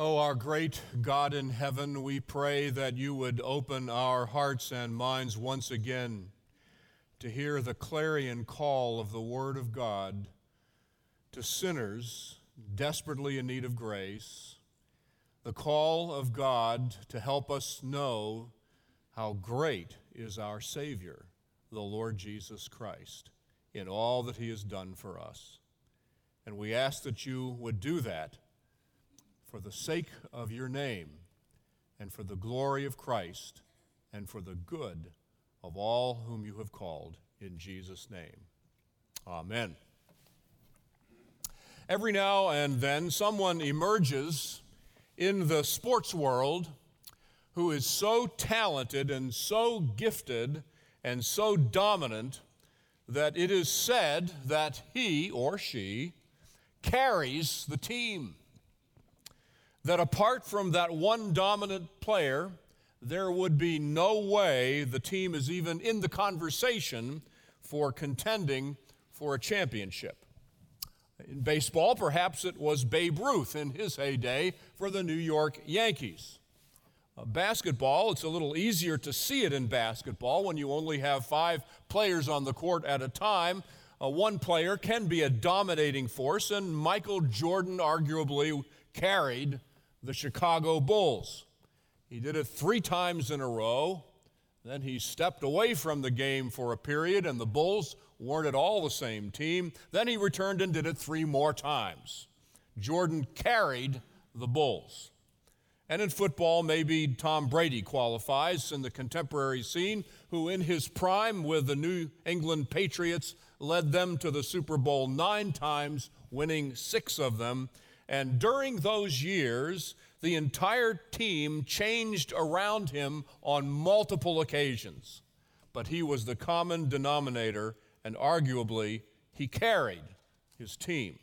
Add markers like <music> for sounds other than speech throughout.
Oh, our great God in heaven, we pray that you would open our hearts and minds once again to hear the clarion call of the Word of God to sinners desperately in need of grace, the call of God to help us know how great is our Savior, the Lord Jesus Christ, in all that He has done for us. And we ask that you would do that for the sake of your name and for the glory of Christ and for the good of all whom you have called in Jesus' name. Amen. Every now and then, someone emerges in the sports world who is so talented and so gifted and so dominant that it is said that he or she carries the team that apart from that one dominant player, there would be no way the team is even in the conversation for contending for a championship. In baseball, perhaps it was Babe Ruth in his heyday for the New York Yankees. Uh, basketball, it's a little easier to see it in basketball when you only have five players on the court at a time. Uh, one player can be a dominating force, and Michael Jordan arguably carried the Chicago Bulls. He did it three times in a row. Then he stepped away from the game for a period, and the Bulls weren't at all the same team. Then he returned and did it three more times. Jordan carried the Bulls. And in football, maybe Tom Brady qualifies in the contemporary scene, who in his prime with the New England Patriots led them to the Super Bowl nine times, winning six of them. And during those years, the entire team changed around him on multiple occasions. But he was the common denominator, and arguably, he carried his team.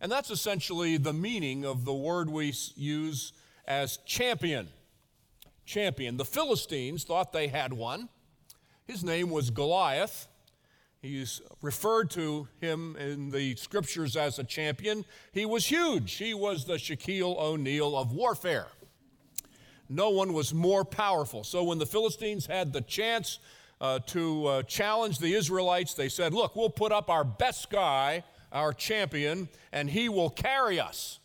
And that's essentially the meaning of the word we use as champion. Champion. The Philistines thought they had one. His name was Goliath. He's referred to him in the scriptures as a champion. He was huge. He was the Shaquille O'Neal of warfare. No one was more powerful. So when the Philistines had the chance uh, to uh, challenge the Israelites, they said, Look, we'll put up our best guy, our champion, and he will carry us,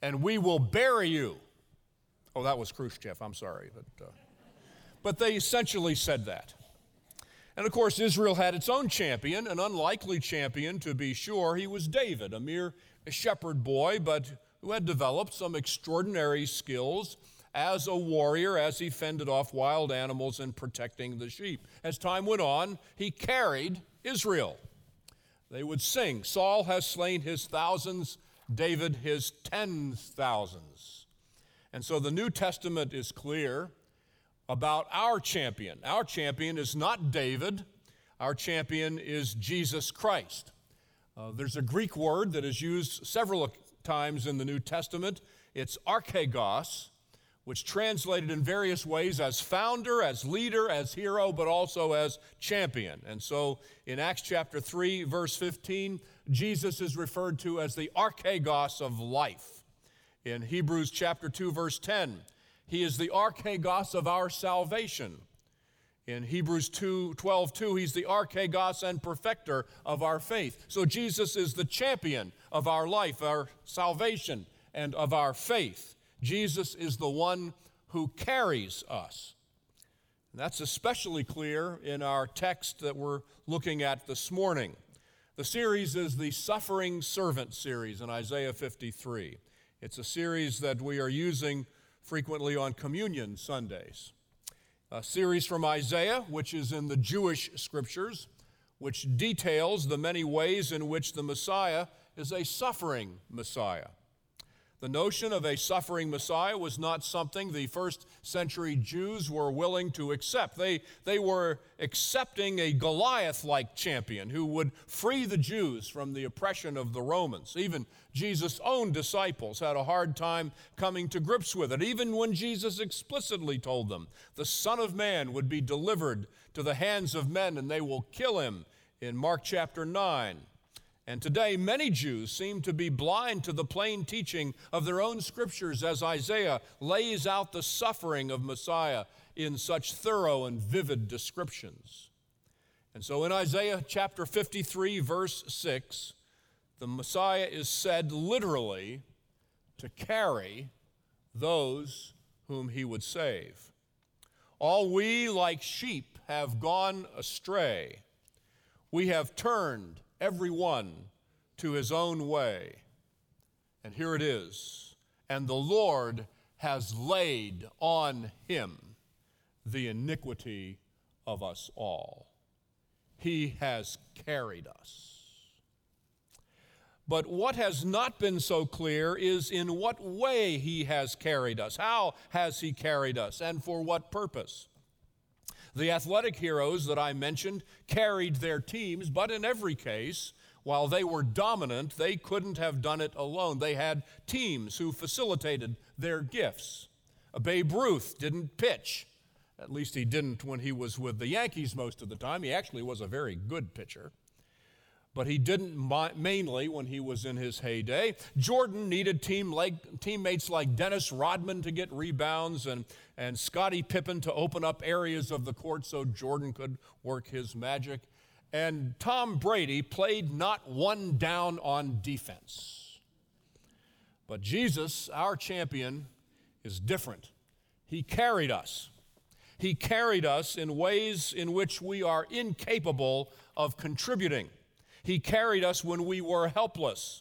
and we will bury you. Oh, that was Khrushchev. I'm sorry. But, uh, but they essentially said that. And of course, Israel had its own champion, an unlikely champion to be sure. He was David, a mere shepherd boy, but who had developed some extraordinary skills as a warrior as he fended off wild animals and protecting the sheep. As time went on, he carried Israel. They would sing, Saul has slain his thousands, David his tens thousands. And so the New Testament is clear about our champion. Our champion is not David, our champion is Jesus Christ. Uh, there's a Greek word that is used several times in the New Testament. It's archegos, which translated in various ways as founder, as leader, as hero, but also as champion. And so in Acts chapter 3, verse 15, Jesus is referred to as the archegos of life. In Hebrews chapter 2, verse 10, he is the archegos of our salvation. In Hebrews 2 12, 2, he's the archegos and perfecter of our faith. So Jesus is the champion of our life, our salvation, and of our faith. Jesus is the one who carries us. And that's especially clear in our text that we're looking at this morning. The series is the Suffering Servant series in Isaiah 53. It's a series that we are using frequently on Communion Sundays. A series from Isaiah, which is in the Jewish scriptures, which details the many ways in which the Messiah is a suffering Messiah. The notion of a suffering Messiah was not something the first century Jews were willing to accept. They, they were accepting a Goliath like champion who would free the Jews from the oppression of the Romans. Even Jesus' own disciples had a hard time coming to grips with it, even when Jesus explicitly told them the Son of Man would be delivered to the hands of men and they will kill him in Mark chapter 9. And today, many Jews seem to be blind to the plain teaching of their own scriptures as Isaiah lays out the suffering of Messiah in such thorough and vivid descriptions. And so in Isaiah chapter 53, verse 6, the Messiah is said literally to carry those whom he would save. All we, like sheep, have gone astray. We have turned every one to his own way. And here it is. And the Lord has laid on him the iniquity of us all. He has carried us. But what has not been so clear is in what way he has carried us. How has he carried us, and for what purpose? The athletic heroes that I mentioned carried their teams, but in every case, while they were dominant, they couldn't have done it alone. They had teams who facilitated their gifts. Babe Ruth didn't pitch. At least he didn't when he was with the Yankees most of the time. He actually was a very good pitcher. But he didn't mainly when he was in his heyday. Jordan needed team like, teammates like Dennis Rodman to get rebounds and, and Scottie Pippen to open up areas of the court so Jordan could work his magic. And Tom Brady played not one down on defense. But Jesus, our champion, is different. He carried us. He carried us in ways in which we are incapable of contributing. He carried us when we were helpless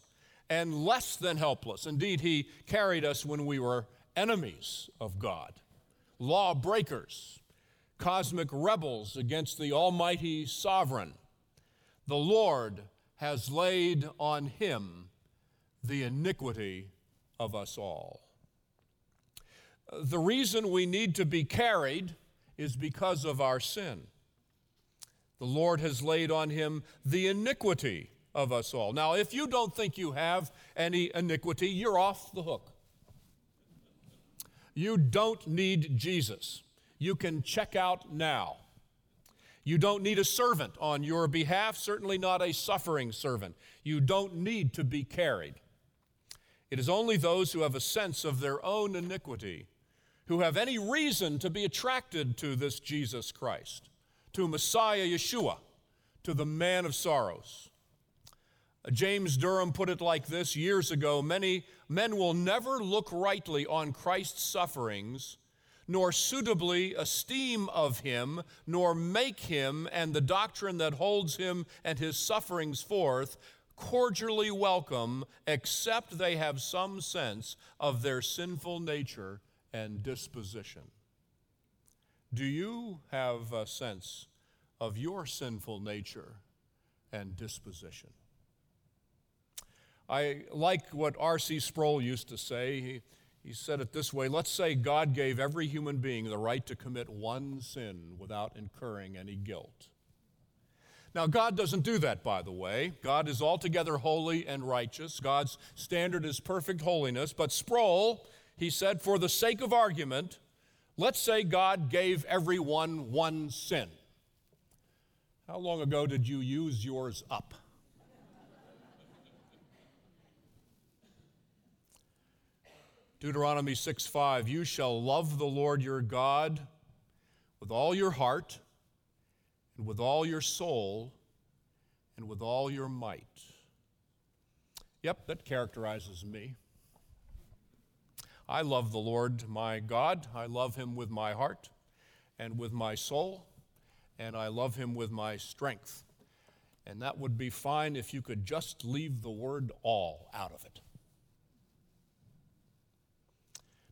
and less than helpless. Indeed, He carried us when we were enemies of God, lawbreakers, cosmic rebels against the Almighty Sovereign. The Lord has laid on him the iniquity of us all. The reason we need to be carried is because of our sin. The Lord has laid on him the iniquity of us all. Now, if you don't think you have any iniquity, you're off the hook. You don't need Jesus. You can check out now. You don't need a servant on your behalf, certainly not a suffering servant. You don't need to be carried. It is only those who have a sense of their own iniquity, who have any reason to be attracted to this Jesus Christ, to Messiah Yeshua, to the man of sorrows. James Durham put it like this years ago Many men will never look rightly on Christ's sufferings, nor suitably esteem of him, nor make him and the doctrine that holds him and his sufferings forth cordially welcome, except they have some sense of their sinful nature and disposition. Do you have a sense of your sinful nature and disposition? I like what R.C. Sproul used to say. He, he said it this way Let's say God gave every human being the right to commit one sin without incurring any guilt. Now, God doesn't do that, by the way. God is altogether holy and righteous. God's standard is perfect holiness. But Sproul, he said, for the sake of argument, let's say God gave everyone one sin. How long ago did you use yours up? Deuteronomy 6 5, you shall love the Lord your God with all your heart and with all your soul and with all your might. Yep, that characterizes me. I love the Lord my God. I love him with my heart and with my soul, and I love him with my strength. And that would be fine if you could just leave the word all out of it.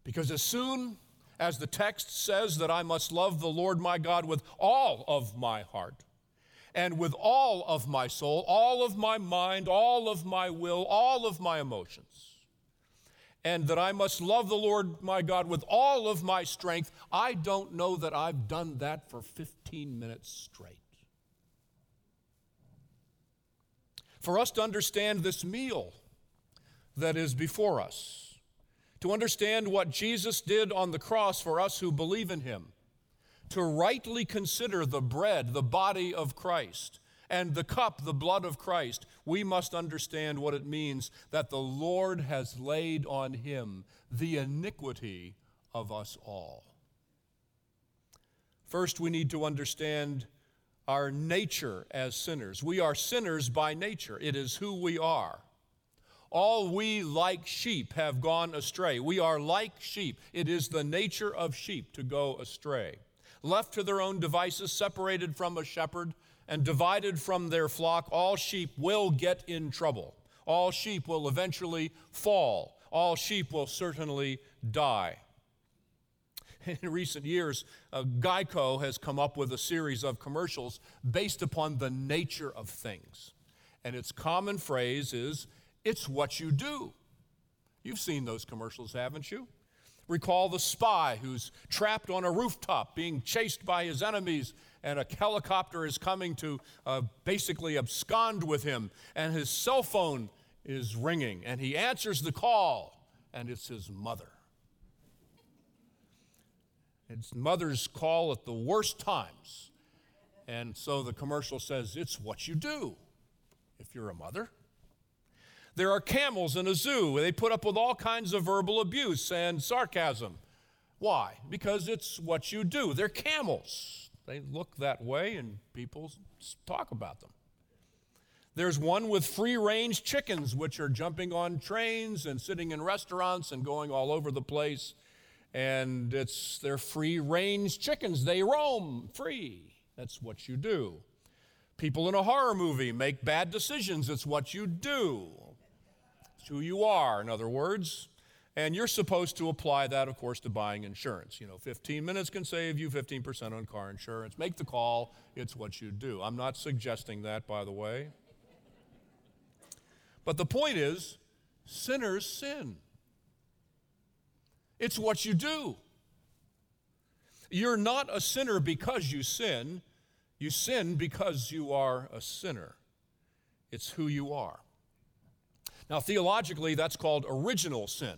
Because as soon as the text says that I must love the Lord my God with all of my heart, and with all of my soul, all of my mind, all of my will, all of my emotions, and that I must love the Lord my God with all of my strength, I don't know that I've done that for 15 minutes straight. For us to understand this meal that is before us, to understand what Jesus did on the cross for us who believe in him, to rightly consider the bread, the body of Christ, and the cup, the blood of Christ, we must understand what it means that the Lord has laid on him the iniquity of us all. First, we need to understand our nature as sinners. We are sinners by nature, it is who we are. All we like sheep have gone astray. We are like sheep. It is the nature of sheep to go astray. Left to their own devices, separated from a shepherd, and divided from their flock, all sheep will get in trouble. All sheep will eventually fall. All sheep will certainly die. <laughs> In recent years, uh, Geico has come up with a series of commercials based upon the nature of things. And its common phrase is, it's what you do. You've seen those commercials, haven't you? Recall the spy who's trapped on a rooftop being chased by his enemies, and a helicopter is coming to uh, basically abscond with him, and his cell phone is ringing, and he answers the call, and it's his mother. It's mother's call at the worst times. And so the commercial says, it's what you do if you're a mother. There are camels in a zoo. They put up with all kinds of verbal abuse and sarcasm. Why? Because it's what you do. They're camels. They look that way, and people talk about them. There's one with free range chickens, which are jumping on trains and sitting in restaurants and going all over the place. And it's their free range chickens. They roam free. That's what you do. People in a horror movie make bad decisions. It's what you do. Who you are, in other words. And you're supposed to apply that, of course, to buying insurance. You know, 15 minutes can save you 15% on car insurance. Make the call, it's what you do. I'm not suggesting that, by the way. But the point is, sinners sin. It's what you do. You're not a sinner because you sin, you sin because you are a sinner. It's who you are. Now, theologically, that's called original sin.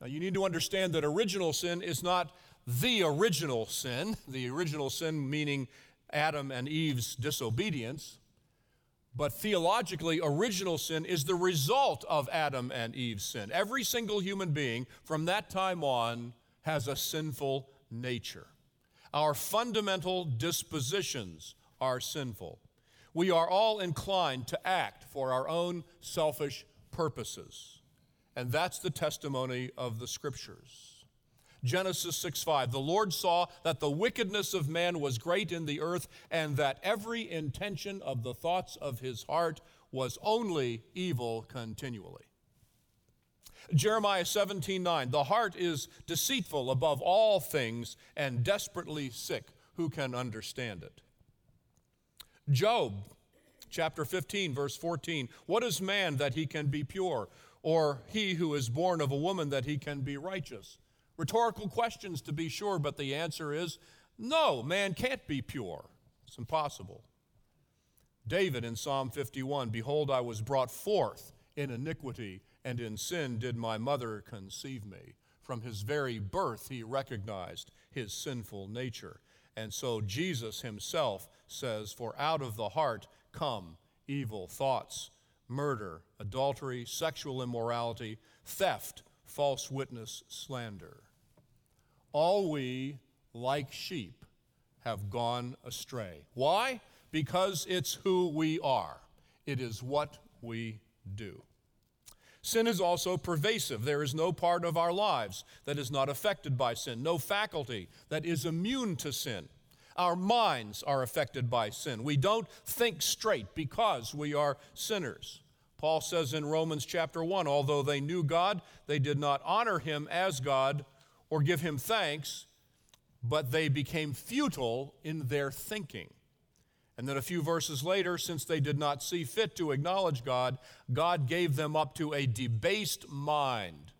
Now, you need to understand that original sin is not the original sin, the original sin meaning Adam and Eve's disobedience, but theologically, original sin is the result of Adam and Eve's sin. Every single human being from that time on has a sinful nature. Our fundamental dispositions are sinful we are all inclined to act for our own selfish purposes. And that's the testimony of the scriptures. Genesis 6 5. The Lord saw that the wickedness of man was great in the earth, and that every intention of the thoughts of his heart was only evil continually. Jeremiah 17 9. The heart is deceitful above all things and desperately sick. Who can understand it? Job chapter 15, verse 14. What is man that he can be pure, or he who is born of a woman that he can be righteous? Rhetorical questions, to be sure, but the answer is no, man can't be pure. It's impossible. David in Psalm 51 Behold, I was brought forth in iniquity, and in sin did my mother conceive me. From his very birth, he recognized his sinful nature. And so Jesus himself says, For out of the heart come evil thoughts, murder, adultery, sexual immorality, theft, false witness, slander. All we, like sheep, have gone astray. Why? Because it's who we are, it is what we do. Sin is also pervasive. There is no part of our lives that is not affected by sin, no faculty that is immune to sin. Our minds are affected by sin. We don't think straight because we are sinners. Paul says in Romans chapter 1 although they knew God, they did not honor him as God or give him thanks, but they became futile in their thinking. And then a few verses later, since they did not see fit to acknowledge God, God gave them up to a debased mind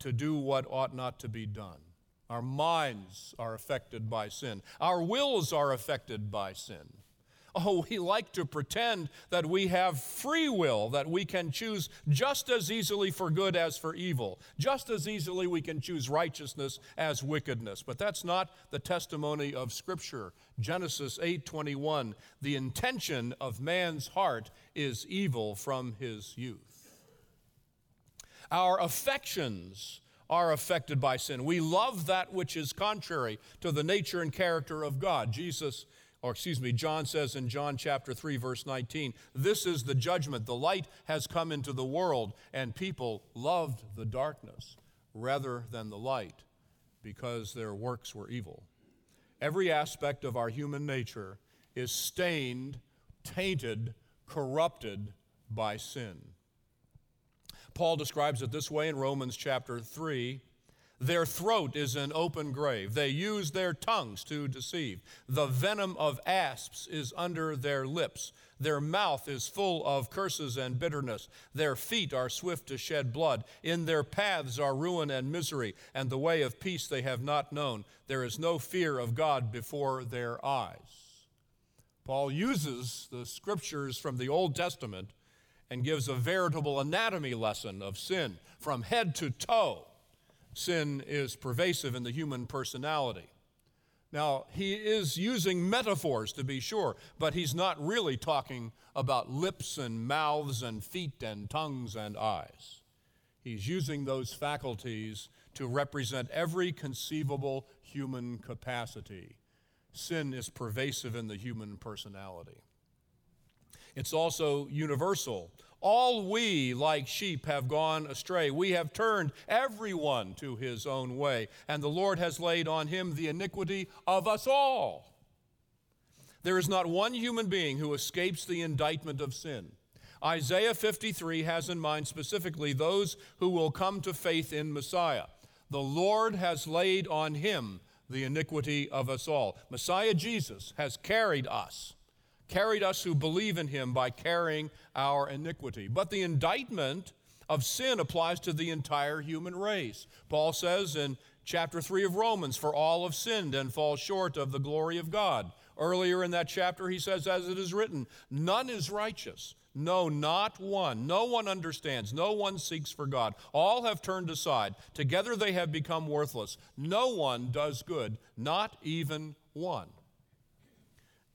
to do what ought not to be done. Our minds are affected by sin. Our wills are affected by sin. oh, we like to pretend that we have free will, that we can choose just as easily for good as for evil. Just as easily we can choose righteousness as wickedness. But that's not the testimony of Scripture. Genesis 8:21, the intention of man's heart is evil from his youth. Our affections are affected by sin. We love that which is contrary to the nature and character of God. Jesus, or excuse me, John says in John chapter 3, verse 19, This is the judgment. The light has come into the world, and people loved the darkness rather than the light because their works were evil. Every aspect of our human nature is stained, tainted, corrupted by sin. Paul describes it this way in Romans chapter 3. Their throat is an open grave. They use their tongues to deceive. The venom of asps is under their lips. Their mouth is full of curses and bitterness. Their feet are swift to shed blood. In their paths are ruin and misery, and the way of peace they have not known. There is no fear of God before their eyes. Paul uses the scriptures from the Old Testament and gives a veritable anatomy lesson of sin from head to toe. Sin is pervasive in the human personality. Now, he is using metaphors to be sure, but he's not really talking about lips and mouths and feet and tongues and eyes. He's using those faculties to represent every conceivable human capacity. Sin is pervasive in the human personality. It's also universal. All we, like sheep, have gone astray. We have turned everyone to his own way, and the Lord has laid on him the iniquity of us all. There is not one human being who escapes the indictment of sin. Isaiah 53 has in mind specifically those who will come to faith in Messiah. The Lord has laid on him the iniquity of us all. Messiah Jesus has carried us carried us who believe in him by carrying our iniquity. But the indictment of sin applies to the entire human race. Paul says in chapter 3 of Romans, For all have sinned and fall short of the glory of God. Earlier in that chapter, he says, As it is written, none is righteous. No, not one. No one understands. No one seeks for God. All have turned aside. Together they have become worthless. No one does good, not even one.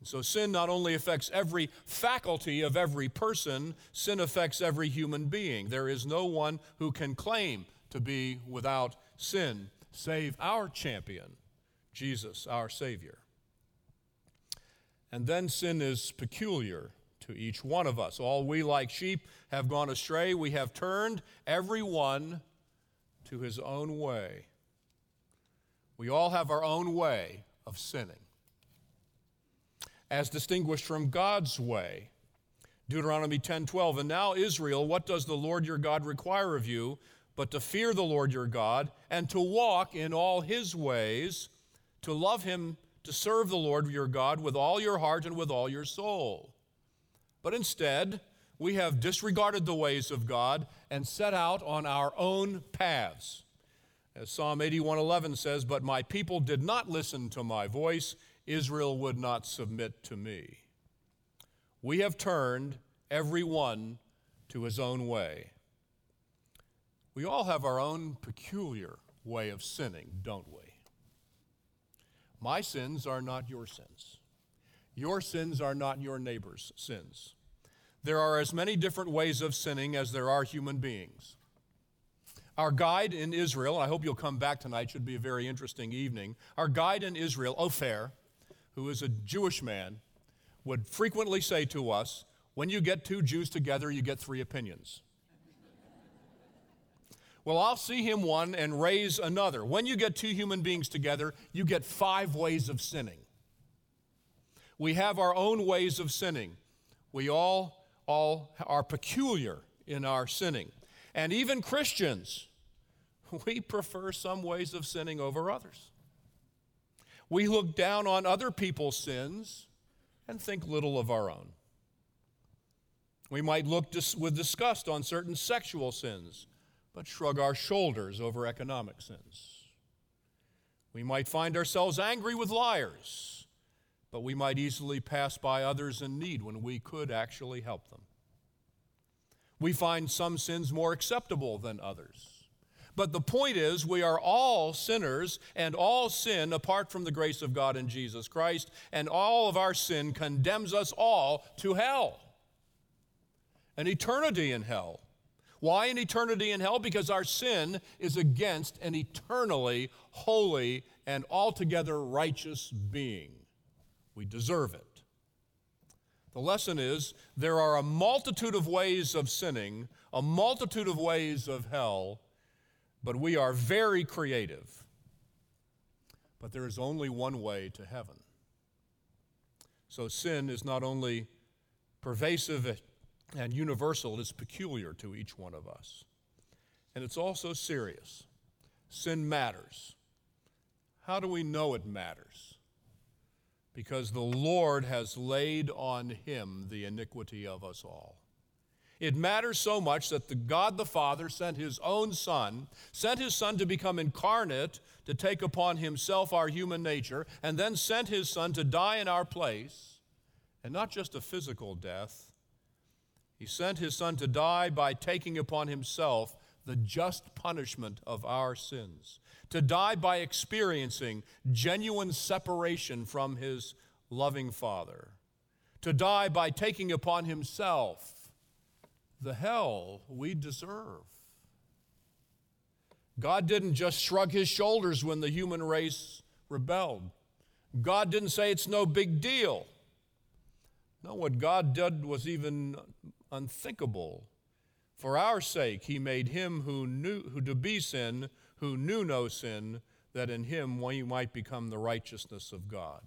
So sin not only affects every faculty of every person, sin affects every human being. There is no one who can claim to be without sin, save our champion, Jesus, our Savior. And then sin is peculiar to each one of us. All we, like sheep, have gone astray. We have turned every one to his own way. We all have our own way of sinning as distinguished from God's way. Deuteronomy 10:12 And now Israel what does the Lord your God require of you but to fear the Lord your God and to walk in all his ways to love him to serve the Lord your God with all your heart and with all your soul but instead we have disregarded the ways of God and set out on our own paths as Psalm 81:11 says but my people did not listen to my voice Israel would not submit to me. We have turned every one to his own way. We all have our own peculiar way of sinning, don't we? My sins are not your sins. Your sins are not your neighbor's sins. There are as many different ways of sinning as there are human beings. Our guide in Israel, I hope you'll come back tonight, should be a very interesting evening. Our guide in Israel, Ophir, who is a Jewish man, would frequently say to us, When you get two Jews together, you get three opinions. well, I'll see him one and raise another. When you get two human beings together, you get five ways of sinning. We have our own ways of sinning. We all, all are peculiar in our sinning. And even Christians, <laughs> we prefer some ways of sinning over others. We look down on other people's sins and think little of our own. We might look dis- with disgust on certain sexual sins, but shrug our shoulders over economic sins. We might find ourselves angry with liars, but we might easily pass by others in need when we could actually help them. We find some sins more acceptable than others. But the point is, we are all sinners, and all sin apart from the grace of God in Jesus Christ, and all of our sin condemns us all to hell. An eternity in hell. Why an eternity in hell? Because our sin is against an eternally holy and altogether righteous being. We deserve it. The lesson is there are a multitude of ways of sinning, a multitude of ways of hell, but we are very creative. But there is only one way to heaven. So sin is not only pervasive and universal, it is peculiar to each one of us. And it's also serious. Sin matters. How do we know it matters? Because the Lord has laid on him the iniquity of us all. It matters so much that the God the Father sent his own Son, sent his Son to become incarnate, to take upon himself our human nature, and then sent his Son to die in our place, and not just a physical death. He sent his Son to die by taking upon himself the just punishment of our sins, to die by experiencing genuine separation from his loving Father, to die by taking upon himself the hell we deserve. God didn't just shrug his shoulders when the human race rebelled. God didn't say it's no big deal. No, what God did was even unthinkable. For our sake, he made him who knew who to be sin, who knew no sin, that in him we might become the righteousness of God.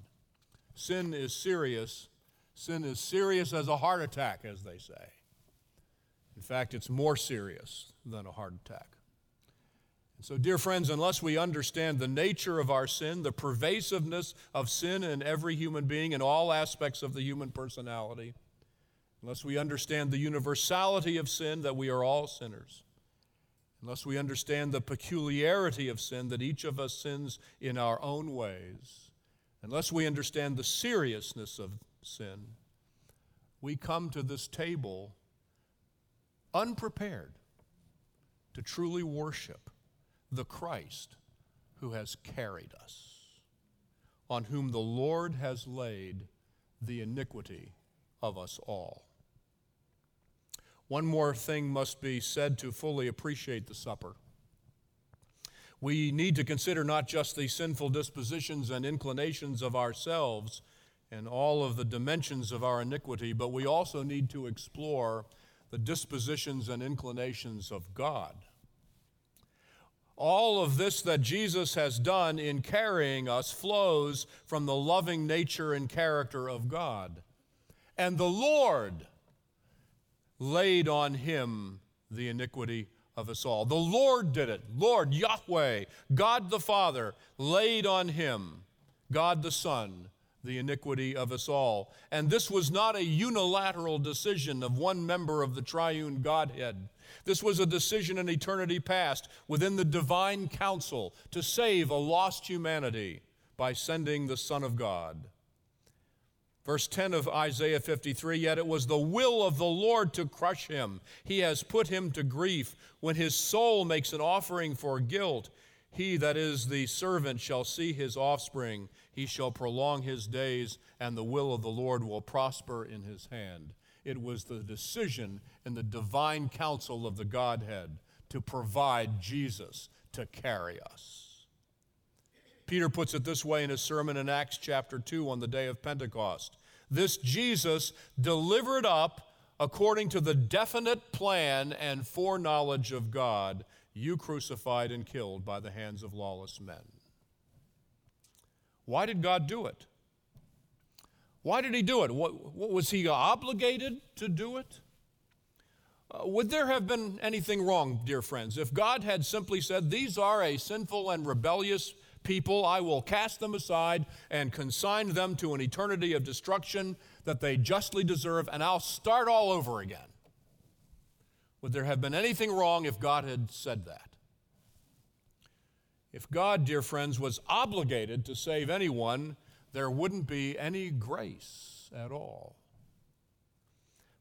Sin is serious. Sin is serious as a heart attack, as they say. In fact, it's more serious than a heart attack. So, dear friends, unless we understand the nature of our sin, the pervasiveness of sin in every human being, in all aspects of the human personality, unless we understand the universality of sin, that we are all sinners, unless we understand the peculiarity of sin, that each of us sins in our own ways, unless we understand the seriousness of sin, we come to this table unprepared to truly worship the Christ who has carried us, on whom the Lord has laid the iniquity of us all. One more thing must be said to fully appreciate the supper. We need to consider not just the sinful dispositions and inclinations of ourselves and all of the dimensions of our iniquity, but we also need to explore the dispositions and inclinations of God. All of this that Jesus has done in carrying us flows from the loving nature and character of God. And the Lord laid on him the iniquity of us all. The Lord did it. Lord, Yahweh, God the Father, laid on him, God the Son, the iniquity of us all. And this was not a unilateral decision of one member of the triune Godhead. This was a decision in eternity past within the divine council to save a lost humanity by sending the Son of God. Verse 10 of Isaiah 53 Yet it was the will of the Lord to crush him. He has put him to grief. When his soul makes an offering for guilt, he that is the servant shall see his offspring. He shall prolong his days, and the will of the Lord will prosper in his hand. It was the decision in the divine counsel of the Godhead to provide Jesus to carry us. Peter puts it this way in his sermon in Acts chapter 2 on the day of Pentecost. This Jesus delivered up according to the definite plan and foreknowledge of God you crucified and killed by the hands of lawless men. Why did God do it? Why did he do it? What, what was he obligated to do it? Uh, would there have been anything wrong, dear friends, if God had simply said, These are a sinful and rebellious people, I will cast them aside and consign them to an eternity of destruction that they justly deserve, and I'll start all over again? Would there have been anything wrong if God had said that? If God, dear friends, was obligated to save anyone, there wouldn't be any grace at all.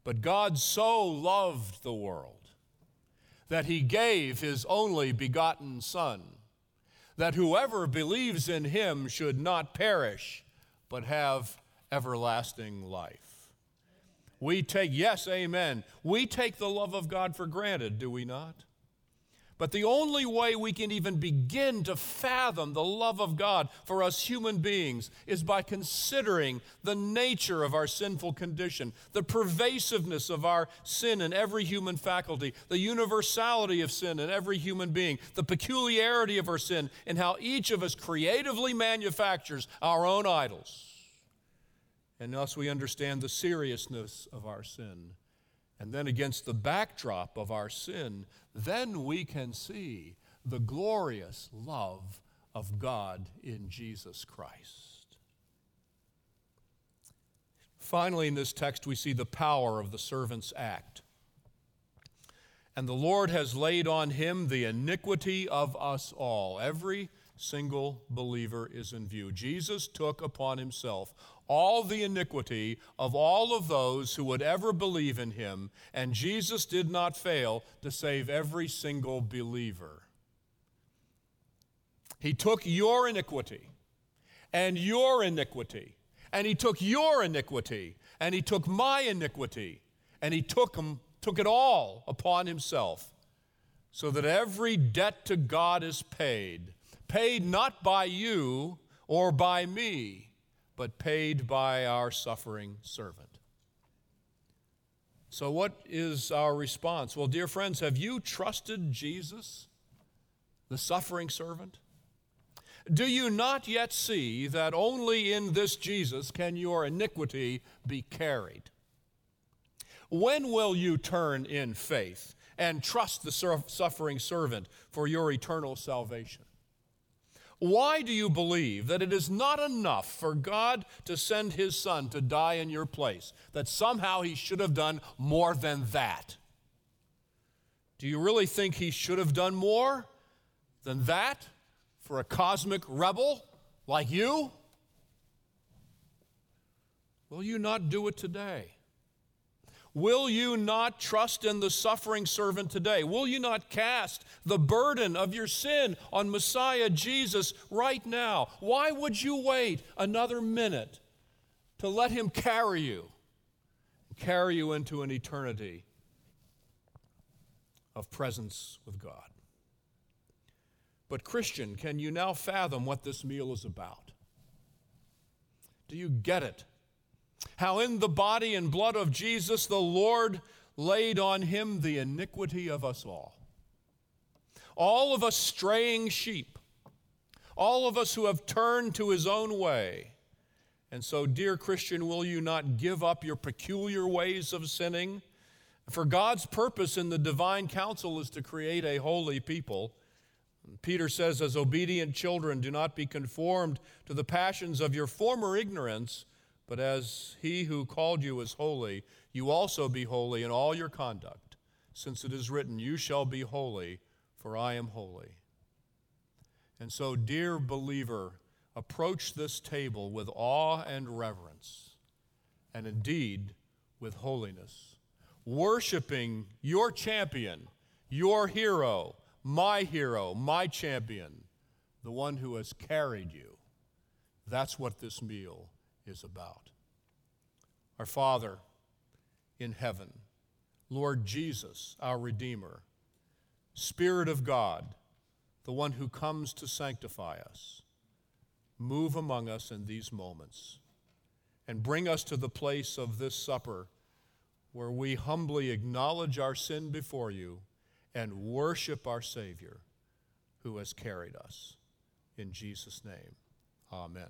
But God so loved the world that he gave his only begotten Son, that whoever believes in him should not perish, but have everlasting life. We take, yes, amen, we take the love of God for granted, do we not? But the only way we can even begin to fathom the love of God for us human beings is by considering the nature of our sinful condition, the pervasiveness of our sin in every human faculty, the universality of sin in every human being, the peculiarity of our sin, and how each of us creatively manufactures our own idols. And thus we understand the seriousness of our sin. And then, against the backdrop of our sin, then we can see the glorious love of God in Jesus Christ. Finally, in this text, we see the power of the servant's act. And the Lord has laid on him the iniquity of us all. Every single believer is in view. Jesus took upon himself all the iniquity of all of those who would ever believe in him, and Jesus did not fail to save every single believer. He took your iniquity and your iniquity, and he took your iniquity, and he took my iniquity, and he took, him, took it all upon himself, so that every debt to God is paid, paid not by you or by me but paid by our suffering servant. So, what is our response? Well, dear friends, have you trusted Jesus, the suffering servant? Do you not yet see that only in this Jesus can your iniquity be carried? When will you turn in faith and trust the suffering servant for your eternal salvation? Why do you believe that it is not enough for God to send his son to die in your place? That somehow he should have done more than that? Do you really think he should have done more than that for a cosmic rebel like you? Will you not do it today? Will you not trust in the suffering servant today? Will you not cast the burden of your sin on Messiah Jesus right now? Why would you wait another minute to let him carry you, carry you into an eternity of presence with God? But, Christian, can you now fathom what this meal is about? Do you get it? How in the body and blood of Jesus, the Lord laid on him the iniquity of us all. All of us straying sheep, all of us who have turned to his own way. And so, dear Christian, will you not give up your peculiar ways of sinning? For God's purpose in the divine counsel is to create a holy people. Peter says, as obedient children, do not be conformed to the passions of your former ignorance but as he who called you is holy, you also be holy in all your conduct, since it is written, You shall be holy, for I am holy. And so, dear believer, approach this table with awe and reverence, and indeed with holiness, worshiping your champion, your hero, my hero, my champion, the one who has carried you. That's what this meal is about. Our Father in heaven, Lord Jesus, our Redeemer, Spirit of God, the one who comes to sanctify us, move among us in these moments and bring us to the place of this supper where we humbly acknowledge our sin before you and worship our Savior who has carried us. In Jesus' name, amen.